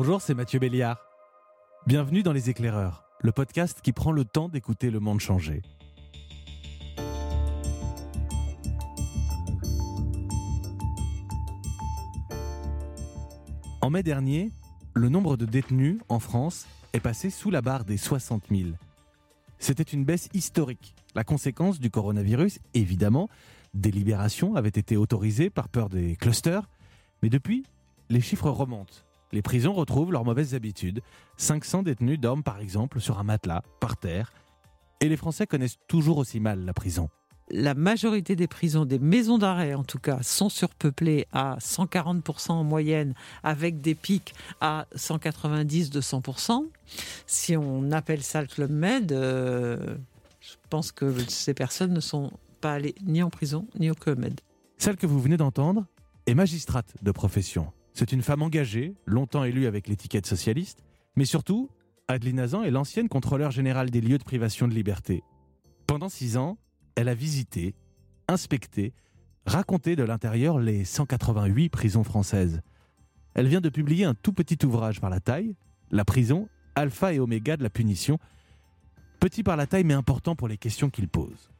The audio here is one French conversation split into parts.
Bonjour, c'est Mathieu Béliard. Bienvenue dans Les Éclaireurs, le podcast qui prend le temps d'écouter le monde changer. En mai dernier, le nombre de détenus en France est passé sous la barre des 60 000. C'était une baisse historique, la conséquence du coronavirus, évidemment. Des libérations avaient été autorisées par peur des clusters, mais depuis, les chiffres remontent. Les prisons retrouvent leurs mauvaises habitudes. 500 détenus dorment par exemple sur un matelas, par terre. Et les Français connaissent toujours aussi mal la prison. La majorité des prisons, des maisons d'arrêt en tout cas, sont surpeuplées à 140% en moyenne, avec des pics à 190-200%. Si on appelle ça le Club Med, euh, je pense que ces personnes ne sont pas allées ni en prison ni au Club Med. Celle que vous venez d'entendre est magistrate de profession. C'est une femme engagée, longtemps élue avec l'étiquette socialiste, mais surtout, Adeline Azan est l'ancienne contrôleur générale des lieux de privation de liberté. Pendant six ans, elle a visité, inspecté, raconté de l'intérieur les 188 prisons françaises. Elle vient de publier un tout petit ouvrage par la taille, La prison, alpha et oméga de la punition. Petit par la taille, mais important pour les questions qu'il pose.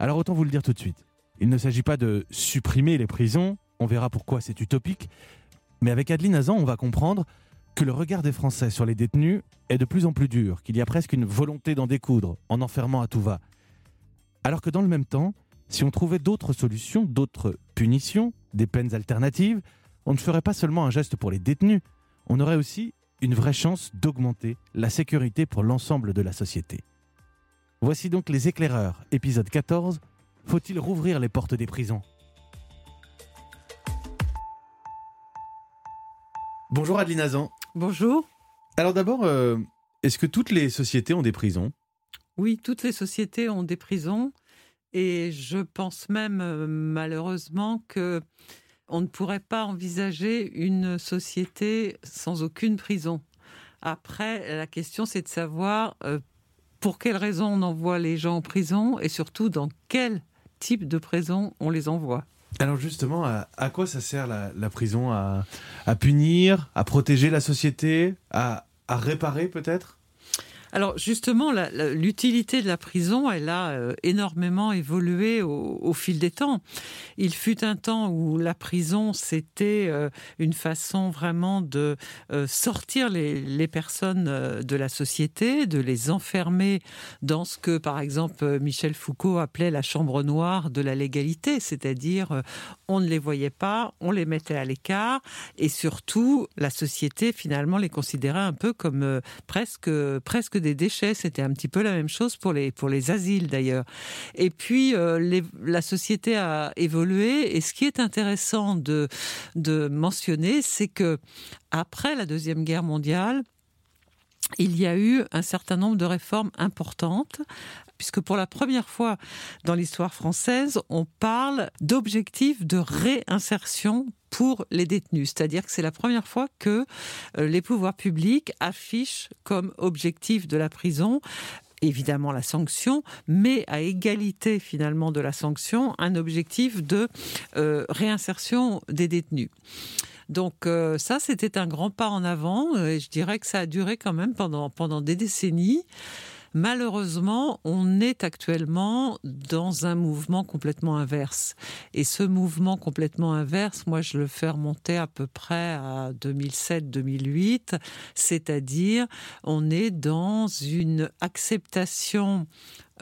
Alors autant vous le dire tout de suite. Il ne s'agit pas de supprimer les prisons, on verra pourquoi c'est utopique, mais avec Adeline Azan, on va comprendre que le regard des Français sur les détenus est de plus en plus dur, qu'il y a presque une volonté d'en découdre en enfermant à tout va. Alors que dans le même temps, si on trouvait d'autres solutions, d'autres punitions, des peines alternatives, on ne ferait pas seulement un geste pour les détenus, on aurait aussi une vraie chance d'augmenter la sécurité pour l'ensemble de la société. Voici donc les éclaireurs, épisode 14. Faut-il rouvrir les portes des prisons? Bonjour Adeline Azan. Bonjour. Alors d'abord, euh, est-ce que toutes les sociétés ont des prisons? Oui, toutes les sociétés ont des prisons. Et je pense même, euh, malheureusement, que on ne pourrait pas envisager une société sans aucune prison. Après, la question, c'est de savoir euh, pour quelles raisons on envoie les gens en prison et surtout dans quel type de prison on les envoie. Alors justement, à, quoi ça sert la, prison? À, punir, à protéger la société, à réparer peut-être? Alors justement, l'utilité de la prison, elle a euh, énormément évolué au, fil des temps. Il fut un temps où la prison, c'était euh, une façon vraiment de euh, sortir les, personnes de la société, de les enfermer dans ce que, par exemple, Michel Foucault appelait la chambre noire de la légalité, c'est-à-dire on ne les voyait pas, on les mettait à l'écart, et surtout, la société, finalement, les considérait un peu comme presque, presque des déchets. C'était un petit peu la même chose pour les, pour les asiles d'ailleurs. Et puis, euh, la société a évolué. Et ce qui est intéressant de, de mentionner, c'est que après la Deuxième Guerre mondiale, il y a eu un certain nombre de réformes importantes, puisque pour la première fois dans l'histoire française, on parle d'objectifs de réinsertion pour les détenus. C'est-à-dire que c'est la première fois que euh, les pouvoirs publics affichent comme objectif de la prison évidemment la sanction, mais à égalité finalement de la sanction, un objectif de euh, réinsertion des détenus. Donc euh, ça, c'était un grand pas en avant, et je dirais que ça a duré quand même pendant, pendant des décennies. Malheureusement, on est actuellement dans un mouvement complètement inverse. Et ce mouvement complètement inverse, moi, je le fais remonter à peu près à 2007-2008, c'est-à-dire on est dans une acceptation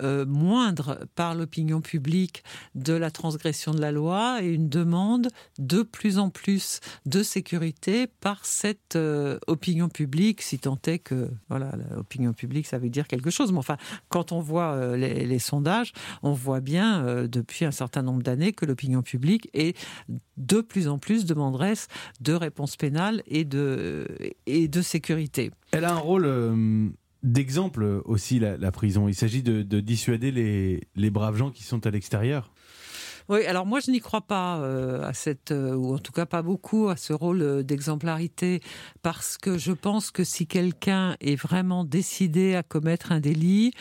euh, moindre par l'opinion publique de la transgression de la loi et une demande de plus en plus de sécurité par cette euh, opinion publique, si tant est que voilà, l'opinion publique, ça veut dire quelque chose. Mais enfin, quand on voit euh, les, sondages, on voit bien depuis un certain nombre d'années que l'opinion publique est de plus en plus demanderesse de réponses pénales et de, et de sécurité. Elle a un rôle d'exemple aussi, la, prison. Il s'agit de, dissuader les, braves gens qui sont à l'extérieur. Oui, alors moi je n'y crois pas euh, à cette, euh, ou en tout cas pas beaucoup à ce rôle euh, d'exemplarité, parce que je pense que si quelqu'un est vraiment décidé à commettre un délit,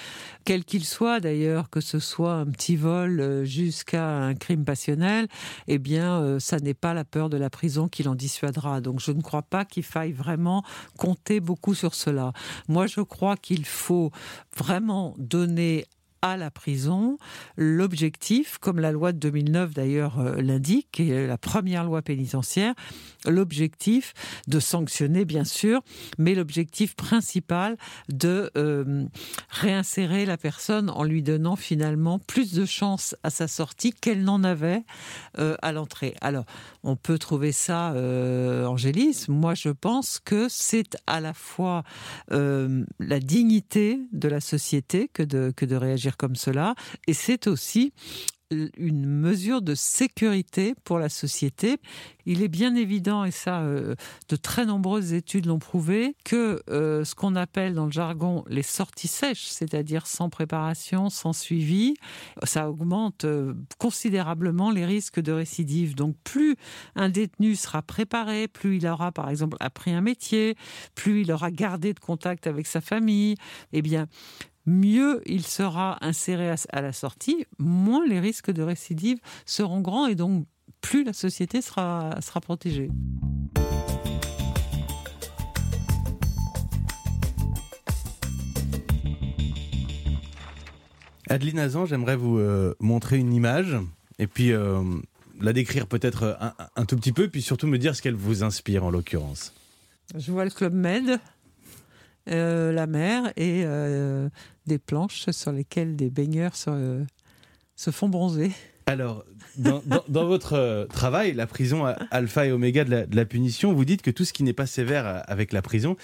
quel qu'il soit d'ailleurs, que ce soit un petit vol jusqu'à un crime passionnel, eh bien ça n'est pas la peur de la prison qui l'en dissuadera. Donc je ne crois pas qu'il faille vraiment compter beaucoup sur cela. Moi je crois qu'il faut vraiment donner à la prison. L'objectif, comme la loi de 2009 d'ailleurs euh, l'indique, qui est la première loi pénitentiaire, l'objectif de sanctionner bien sûr, mais l'objectif principal de euh, réinsérer la personne en lui donnant finalement plus de chances à sa sortie qu'elle n'en avait euh, à l'entrée. Alors, on peut trouver ça euh, angélisme. Moi, je pense que c'est à la fois la dignité de la société que de réagir comme cela, et c'est aussi une mesure de sécurité pour la société. Il est bien évident, et ça, euh, de très nombreuses études l'ont prouvé, que euh, ce qu'on appelle dans le jargon les sorties sèches, c'est-à-dire sans préparation, sans suivi, ça augmente euh, considérablement les risques de récidive. Donc plus un détenu sera préparé, plus il aura par exemple appris un métier, plus il aura gardé de contact avec sa famille, eh bien mieux il sera inséré à la sortie, moins les risques de récidive seront grands et donc plus la société sera, sera protégée. Adeline Azan, j'aimerais vous euh, montrer une image et puis euh, la décrire peut-être un, un, tout petit peu, puis surtout me dire ce qu'elle vous inspire en l'occurrence. Je vois le Club Med. Euh, la mer et euh, des planches sur lesquelles des baigneurs se, euh, font bronzer. Alors, dans, votre travail, la prison alpha et oméga de la, punition, vous dites que tout ce qui n'est pas sévère avec la prison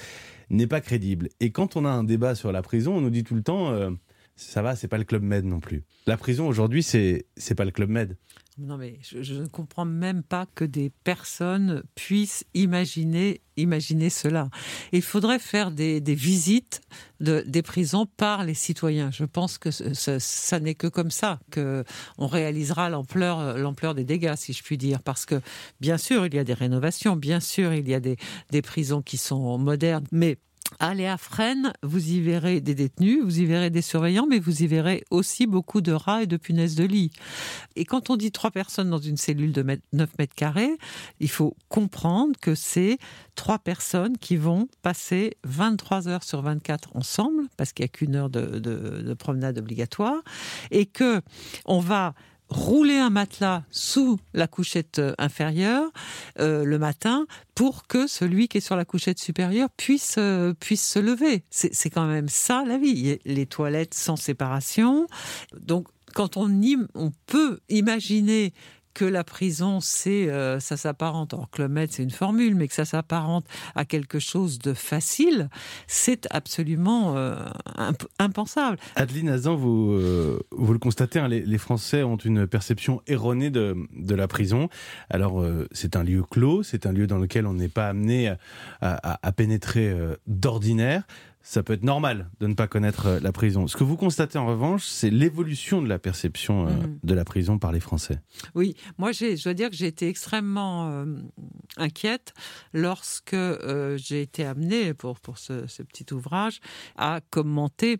n'est pas crédible. Et quand on a un débat sur la prison, on nous dit tout le temps, ça va, c'est pas le club Med non plus. La prison aujourd'hui, c'est pas le club Med. Non, mais je, ne comprends même pas que des personnes puissent imaginer, imaginer cela. Il faudrait faire des, visites de, des prisons par les citoyens. Je pense que ça, n'est que comme ça que on réalisera l'ampleur, l'ampleur des dégâts, si je puis dire. Parce que, bien sûr, il y a des rénovations, bien sûr, il y a des, des prisons qui sont modernes, mais Allez à Fresnes, vous y verrez des détenus, vous y verrez des surveillants, mais vous y verrez aussi beaucoup de rats et de punaises de lit. Et quand on dit trois personnes dans une cellule de 9 mètres carrés, il faut comprendre que c'est trois personnes qui vont passer 23 heures sur 24 ensemble, parce qu'il n'y a qu'une heure de, de, promenade obligatoire, et que on va rouler un matelas sous la couchette euh, inférieure euh, le matin pour que celui qui est sur la couchette supérieure puisse euh, puisse se lever. C'est quand même ça la vie. Les toilettes sans séparation. Donc quand on, on peut imaginer que la prison, c'est euh, ça s'apparente, alors que le maître, c'est une formule, mais que ça s'apparente à quelque chose de facile, c'est absolument euh, impensable. Adeline Azan, vous, euh, vous le constatez, hein, les, Français ont une perception erronée de, la prison. Alors, c'est un lieu clos, c'est un lieu dans lequel on n'est pas amené à pénétrer d'ordinaire ça peut être normal de ne pas connaître euh, la prison. Ce que vous constatez en revanche, c'est l'évolution de la perception euh, mhm. de la prison par les Français. Oui, moi je dois dire que j'ai été extrêmement euh, inquiète lorsque j'ai été amenée pour, pour ce, petit ouvrage à commenter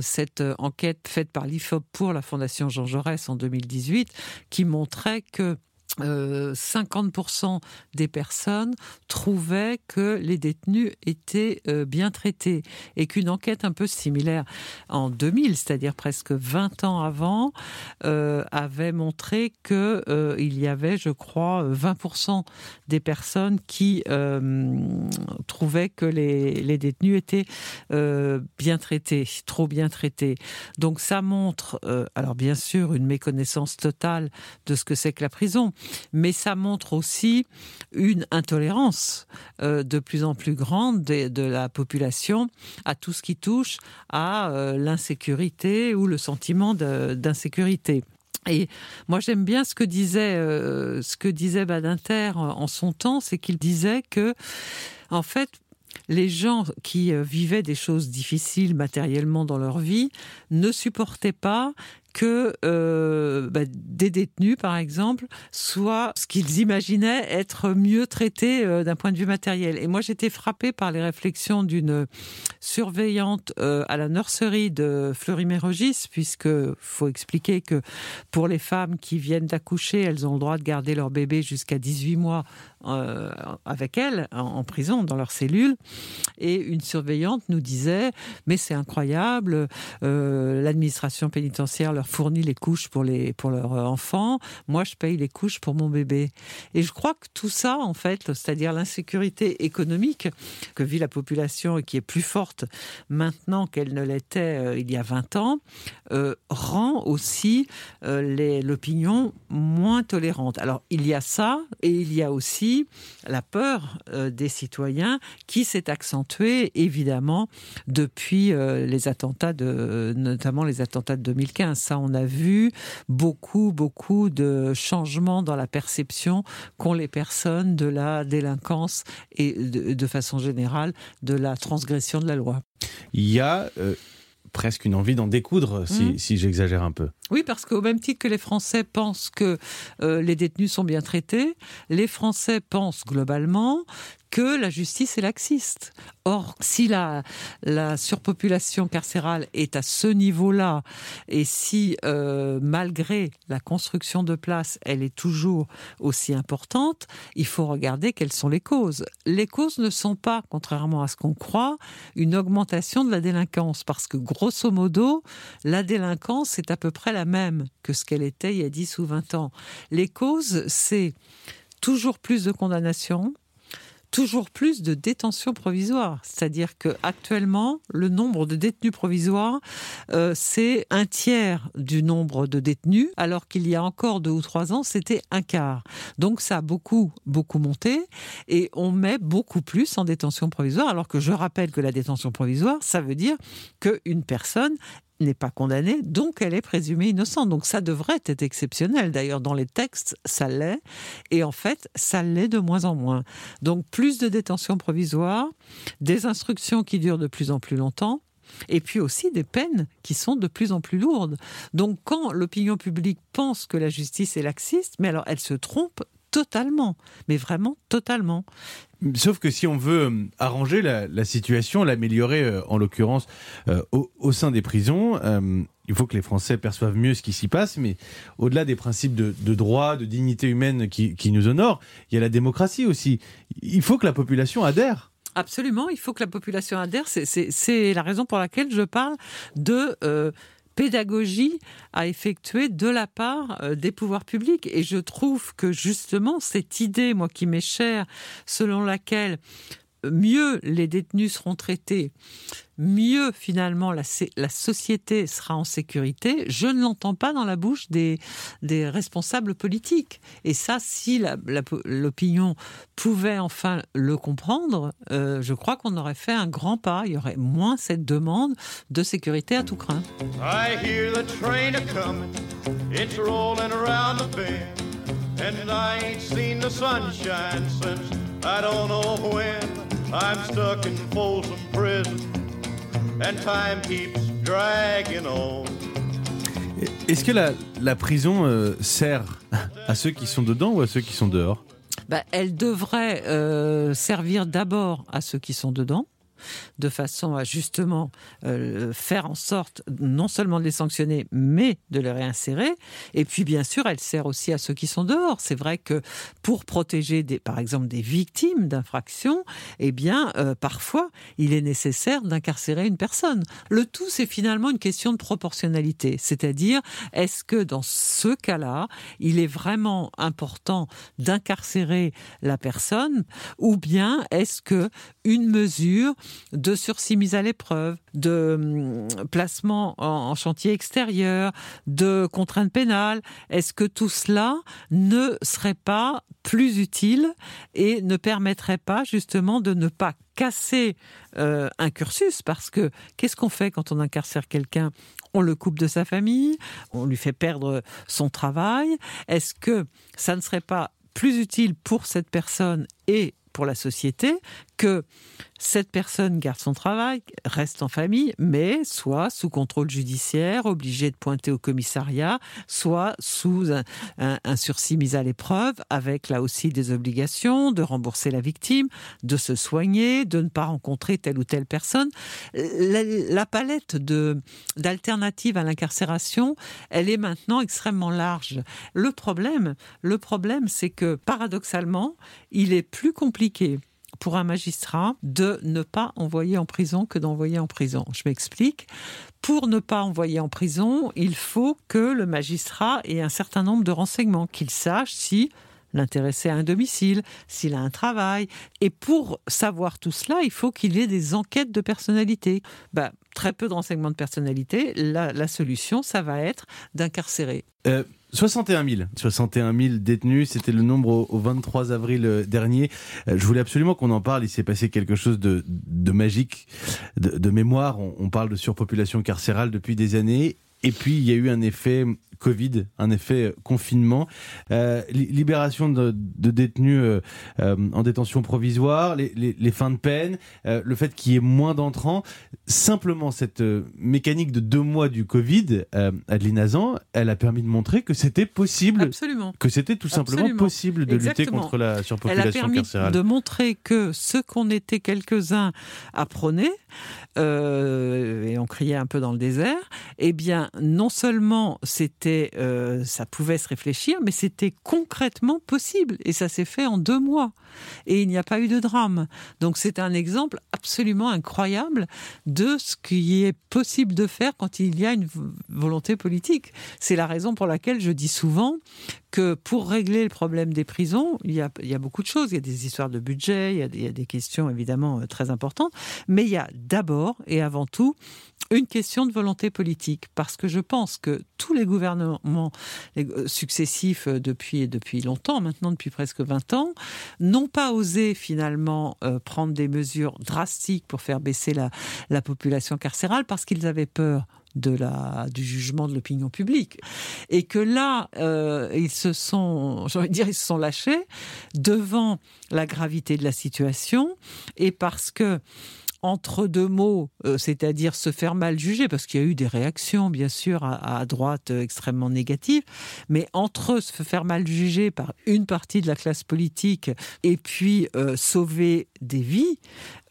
cette enquête faite par l'IFOP pour la Fondation Jean Jaurès en 2018 qui montrait que 50% euh, des personnes trouvaient que les détenus étaient euh, bien traités et qu'une enquête un peu similaire en 2000, c'est-à-dire presque 20 ans avant, euh, avait montré que il y avait, je crois, 20% des personnes qui trouvaient que les détenus étaient bien traités, trop bien traités. Donc ça montre, alors bien sûr, une méconnaissance totale de ce que c'est que la prison, mais ça montre aussi une intolérance euh, de plus en plus grande de, la population à tout ce qui touche à euh, l'insécurité ou le sentiment d'insécurité. Et moi j'aime bien ce que disait euh, ce que disait Badinter en son temps, c'est qu'il disait que en fait les gens qui vivaient des choses difficiles matériellement dans leur vie ne supportaient pas que euh, bah, des détenus, par exemple, soient ce qu'ils imaginaient être mieux traités euh, d'un point de vue matériel. Et moi, j'étais frappée par les réflexions d'une surveillante euh, à la nurserie de Fleury-Mérogis, puisque faut expliquer que pour les femmes qui viennent d'accoucher, elles ont le droit de garder leur bébé jusqu'à 18 mois avec elles en, prison, dans leur cellule. Et une surveillante nous disait Mais c'est incroyable, l'administration pénitentiaire leur fournit les couches pour, les, pour leurs enfants, moi je paye les couches pour mon bébé. Et je crois que tout ça, en fait, c'est-à-dire l'insécurité économique que vit la population et qui est plus forte maintenant qu'elle ne l'était euh, il y a 20 ans, rend aussi l'opinion moins tolérante. Alors il y a ça, et il y a aussi la peur euh, des citoyens qui s'est accentuée évidemment depuis euh, les attentats de notamment les attentats de 2015. Ça, on a vu beaucoup beaucoup de changements dans la perception qu'ont les personnes de la délinquance et de, façon générale de la transgression de la loi. Il y a euh, presque une envie d'en découdre, si, mmh. si j'exagère un peu. Oui, parce qu'au même titre que les Français pensent que euh, les détenus sont bien traités, les Français pensent globalement que la justice est laxiste. Or, si la, la surpopulation carcérale est à ce niveau-là, et si, euh, malgré la construction de places, elle est toujours aussi importante, il faut regarder quelles sont les causes. Les causes ne sont pas, contrairement à ce qu'on croit, une augmentation de la délinquance, parce que grosso modo, la délinquance est à peu près la même que ce qu'elle était il y a 10 ou 20 ans. Les causes, c'est toujours plus de condamnations, toujours plus de détention provisoire. C'est-à-dire que actuellement, le nombre de détenus provisoires, euh, c'est un tiers du nombre de détenus, alors qu'il y a encore deux ou trois ans, c'était un quart. Donc ça a beaucoup, beaucoup monté, et on met beaucoup plus en détention provisoire, alors que je rappelle que la détention provisoire, ça veut dire qu'une personne n'est pas condamnée, donc elle est présumée innocente. Donc ça devrait être exceptionnel. D'ailleurs, dans les textes, ça l'est. Et en fait, ça l'est de moins en moins. Donc plus de détention provisoire, des instructions qui durent de plus en plus longtemps, et puis aussi des peines qui sont de plus en plus lourdes. Donc quand l'opinion publique pense que la justice est laxiste, mais alors elle se trompe totalement, mais vraiment totalement. Sauf que si on veut euh, arranger la, situation, l'améliorer, euh, en l'occurrence, euh, au, sein des prisons, il faut que les Français perçoivent mieux ce qui s'y passe, mais au-delà des principes de, droit, de dignité humaine qui, nous honorent, il y a la démocratie aussi. Il faut que la population adhère. Absolument, il faut que la population adhère. C'est la raison pour laquelle je parle de pédagogie à effectuer de la part euh, des pouvoirs publics. Et je trouve que justement, cette idée, moi qui m'est chère, selon laquelle mieux les détenus seront traités, mieux finalement la, société sera en sécurité, je ne l'entends pas dans la bouche des, responsables politiques. Et ça, si l'opinion pouvait enfin le comprendre, euh, je crois qu'on aurait fait un grand pas. Il y aurait moins cette demande de sécurité à tout craint. Train. I'm stuck in Folsom Prison. Est-ce que la, prison euh, sert à ceux qui sont dedans ou à ceux qui sont dehors? Bah, Elle devrait euh, servir d'abord à ceux qui sont dedans de façon à justement euh, faire en sorte non seulement de les sanctionner, mais de les réinsérer. Et puis, bien sûr, elle sert aussi à ceux qui sont dehors. C'est vrai que pour protéger, par exemple, des victimes d'infractions, eh bien, euh, parfois, il est nécessaire d'incarcérer une personne. Le tout, c'est finalement une question de proportionnalité. C'est-à-dire, est-ce que dans ce cas-là, il est vraiment important d'incarcérer la personne ou bien est-ce que une mesure de sursis mis à l'épreuve, de hum, placement en, chantier extérieur, de contraintes pénales. Est-ce que tout cela ne serait pas plus utile et ne permettrait pas justement de ne pas casser euh, un cursus? Parce que qu'est-ce qu'on fait quand on incarcère quelqu'un? On le coupe de sa famille, on lui fait perdre son travail. Est-ce que ça ne serait pas plus utile pour cette personne et pour la société que cette personne garde son travail, reste en famille, mais soit sous contrôle judiciaire, obligée de pointer au commissariat, soit sous un, sursis mis à l'épreuve, avec là aussi des obligations de rembourser la victime, de se soigner, de ne pas rencontrer telle ou telle personne. La, la palette d'alternatives à l'incarcération, elle est maintenant extrêmement large. Le problème, le problème, c'est que paradoxalement, il est plus compliqué pour un magistrat de ne pas envoyer en prison que d'envoyer en prison. Je m'explique. Pour ne pas envoyer en prison, il faut que le magistrat ait un certain nombre de renseignements, qu'il sache si l'intéressé a un domicile, s'il a un travail. Et pour savoir tout cela, il faut qu'il y ait des enquêtes de personnalité. Bah, très peu de renseignements de personnalité. La, solution, ça va être d'incarcérer. Euh, 61 000. 61 000 détenus, c'était le nombre au, 23 avril euh, dernier. Euh, je voulais absolument qu'on en parle. Il s'est passé quelque chose de, magique, de, mémoire. on, parle de surpopulation carcérale depuis des années. Et puis, il y a eu un effet Covid, un effet confinement, euh, libération de, détenus euh, euh, en détention provisoire, les, fins de peine, le fait qu'il y ait moins d'entrants. Simplement, cette mécanique de deux mois du Covid, Adeline Azan, elle a permis de montrer que c'était possible. Absolument. Que c'était tout simplement possible de lutter contre la surpopulation elle a permis De montrer que ce qu'on était quelques-uns à prôner, et on criait un peu dans le désert, eh bien, non seulement c'était euh, ça pouvait se réfléchir, mais c'était concrètement possible. Et ça s'est fait en deux mois. Et il n'y a pas eu de drame. Donc c'est un exemple absolument incroyable de ce qui est possible de faire quand il y a une volonté politique. C'est la raison pour laquelle je dis souvent que pour régler le problème des prisons, il y, a, beaucoup de choses. Il y a des histoires de budget, il y a, il y a des questions évidemment euh, très importantes, mais il y a d'abord et avant tout une question de volonté politique, parce que je pense que tous les gouvernements euh, successifs euh, depuis, depuis longtemps, maintenant depuis presque 20 ans, n'ont pas osé finalement prendre des mesures drastiques pour faire baisser la, la population carcérale, parce qu'ils avaient peur de la, du jugement de l'opinion publique. Et que là, euh, ils se sont, j'ai envie de dire, ils se sont lâchés devant la gravité de la situation et parce que entre deux mots, euh, c'est-à-dire se faire mal juger, parce qu'il y a eu des réactions, bien sûr, à, droite euh, extrêmement négatives, mais entre se faire mal juger par une partie de la classe politique et puis euh, sauver des vies,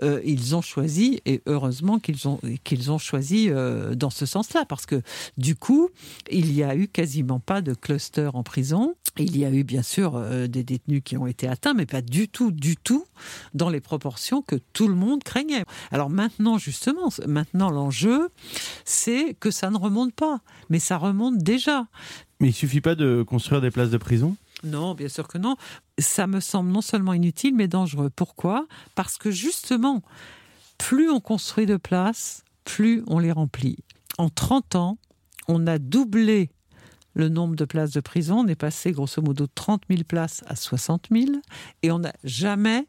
ils ont choisi, et heureusement qu'ils ont, ont choisi dans ce sens-là, parce que du coup, il y a eu quasiment pas de cluster en prison. Il y a eu bien sûr des détenus qui ont été atteints, mais pas du tout, du tout dans les proportions que tout le monde craignait. Alors maintenant, justement, maintenant l'enjeu, c'est que ça ne remonte pas, mais ça remonte déjà. Mais il suffit pas de construire des places de prison? Non, bien sûr que non. Ça me semble non seulement inutile, mais dangereux. Pourquoi? Parce que justement, plus on construit de places, plus on les remplit. En 30 ans, on a doublé le nombre de places de prison. On est passé grosso modo de 30 000 places à 60 000. Et on n'a jamais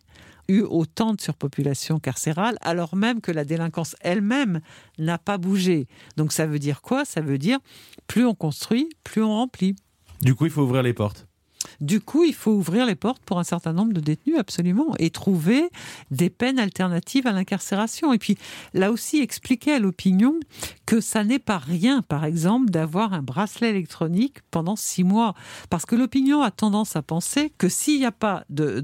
eu autant de surpopulation carcérale, alors même que la délinquance elle-même n'a pas bougé. Donc ça veut dire quoi? Ça veut dire plus on construit, plus on remplit. Du coup, il faut ouvrir les portes. Du coup, il faut ouvrir les portes pour un certain nombre de détenus, absolument, et trouver des peines alternatives à l'incarcération. Et puis, là aussi, expliquer à l'opinion que ça n'est pas rien, par exemple, d'avoir un bracelet électronique pendant six mois. Parce que l'opinion a tendance à penser que s'il n'y a pas de,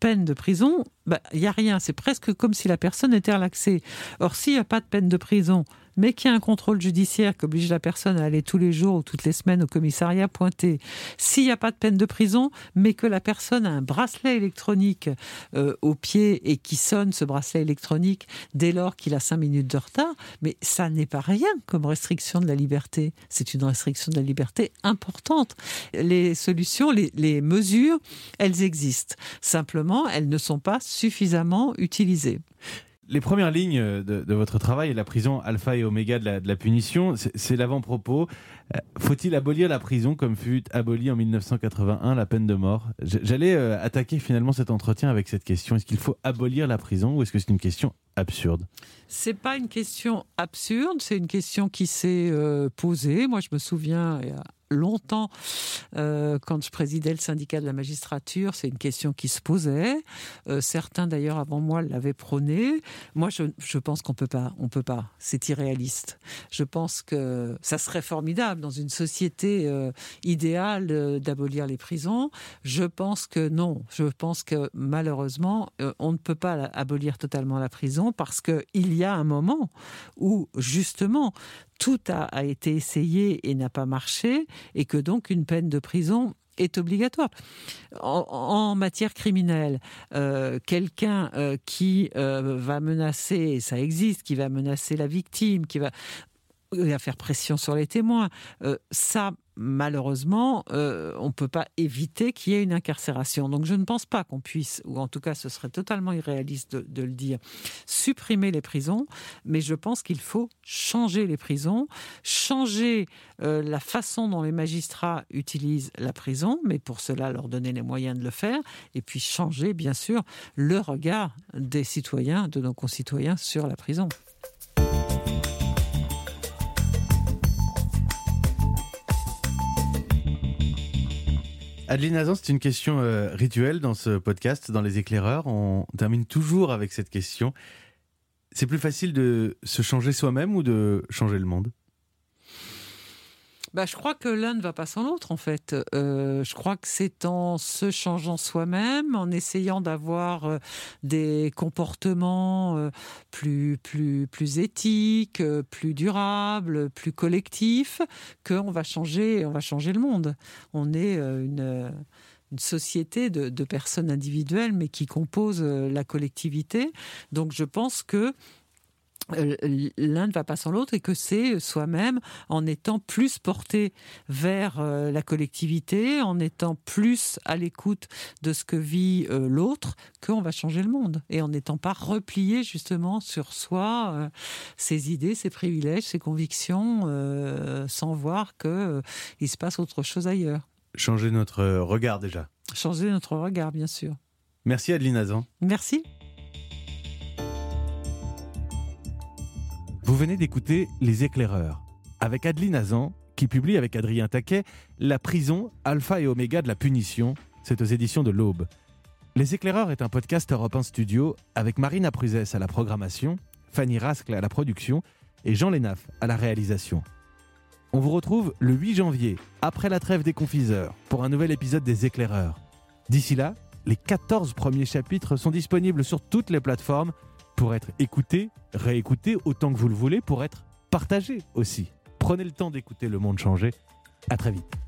peine de prison, bah, il n'y a rien. C'est presque comme si la personne était relaxée. Or, s'il n'y a pas de peine de prison, mais qu'il y a un contrôle judiciaire qui oblige la personne à aller tous les jours ou toutes les semaines au commissariat pointer, s'il n'y a pas de peine de prison, mais que la personne a un bracelet électronique euh, au pied et qui sonne ce bracelet électronique dès lors qu'il a cinq minutes de retard, mais ça n'est pas rien comme restriction de la liberté. C'est une restriction de la liberté importante. Les solutions, les, les mesures, elles existent. Simplement, elles ne sont pas suffisamment utilisées les premières lignes de, votre travail, la prison alpha et oméga de la, punition, c'est l'avant-propos. Euh, faut-il abolir la prison comme fut abolie en 1981 la peine de mort? J'allais euh, attaquer finalement cet entretien avec cette question. Est-ce qu'il faut abolir la prison ou est-ce que c'est une question absurde C'est pas une question absurde, c'est une question qui s'est euh, posée. Moi, je me souviens, longtemps, euh, quand je présidais le syndicat de la magistrature, c'est une question qui se posait. Euh, certains, d'ailleurs, avant moi, l'avaient prôné. Moi, je, pense qu'on peut pas. On peut pas. C'est irréaliste. Je pense que ça serait formidable dans une société idéale d'abolir les prisons. Je pense que non. Je pense que malheureusement, on ne peut pas abolir totalement la prison parce qu'il y a un moment où, justement, tout a, été essayé et n'a pas marché, et que donc une peine de prison est obligatoire. En, matière criminelle, euh, quelqu'un euh, qui euh, va menacer, ça existe, qui va menacer la victime, qui va, va faire pression sur les témoins, ça, malheureusement, euh, on ne peut pas éviter qu'il y ait une incarcération. Donc je ne pense pas qu'on puisse, ou en tout cas ce serait totalement irréaliste de, le dire, supprimer les prisons, mais je pense qu'il faut changer les prisons, changer euh, la façon dont les magistrats utilisent la prison, mais pour cela leur donner les moyens de le faire, et puis changer bien sûr le regard des citoyens, de nos concitoyens sur la prison. Adeline Azan, c'est une question euh, rituelle dans ce podcast, dans les éclaireurs. On termine toujours avec cette question. C'est plus facile de se changer soi-même ou de changer le monde? Bah, je crois que l'un ne va pas sans l'autre, en fait. Euh, je crois que c'est en se changeant soi-même, en essayant d'avoir euh, des comportements euh, plus, plus, plus éthiques, plus durables, plus collectifs, qu'on va changer, va changer le monde. On est une société de, de, personnes individuelles, mais qui composent la collectivité. Donc je pense que l'un ne va pas sans l'autre et que c'est soi-même en étant plus porté vers euh, la collectivité, en étant plus à l'écoute de ce que vit euh, l'autre, qu'on va changer le monde et en n'étant pas replié justement sur soi, ses idées, ses privilèges, ses convictions, sans voir que il se passe autre chose ailleurs. Changer notre regard déjà. Changer notre regard, bien sûr. Merci Adeline Azan. Merci. Vous venez d'écouter Les éclaireurs, avec Adeline Azan, qui publie avec Adrien Taquet La prison, alpha et oméga de la punition. C'est aux éditions de l'Aube. Les éclaireurs est un podcast Europe 1 Studio avec Marina Pruzès à la programmation, Fanny Rascle à la production et Jean Lénaf à la réalisation. On vous retrouve le 8 janvier, après la trêve des confiseurs, pour un nouvel épisode des éclaireurs. D'ici là, les 14 premiers chapitres sont disponibles sur toutes les plateformes pour être écouté, réécouté autant que vous le voulez, pour être partagé aussi. Prenez le temps d'écouter le monde changer. À très vite.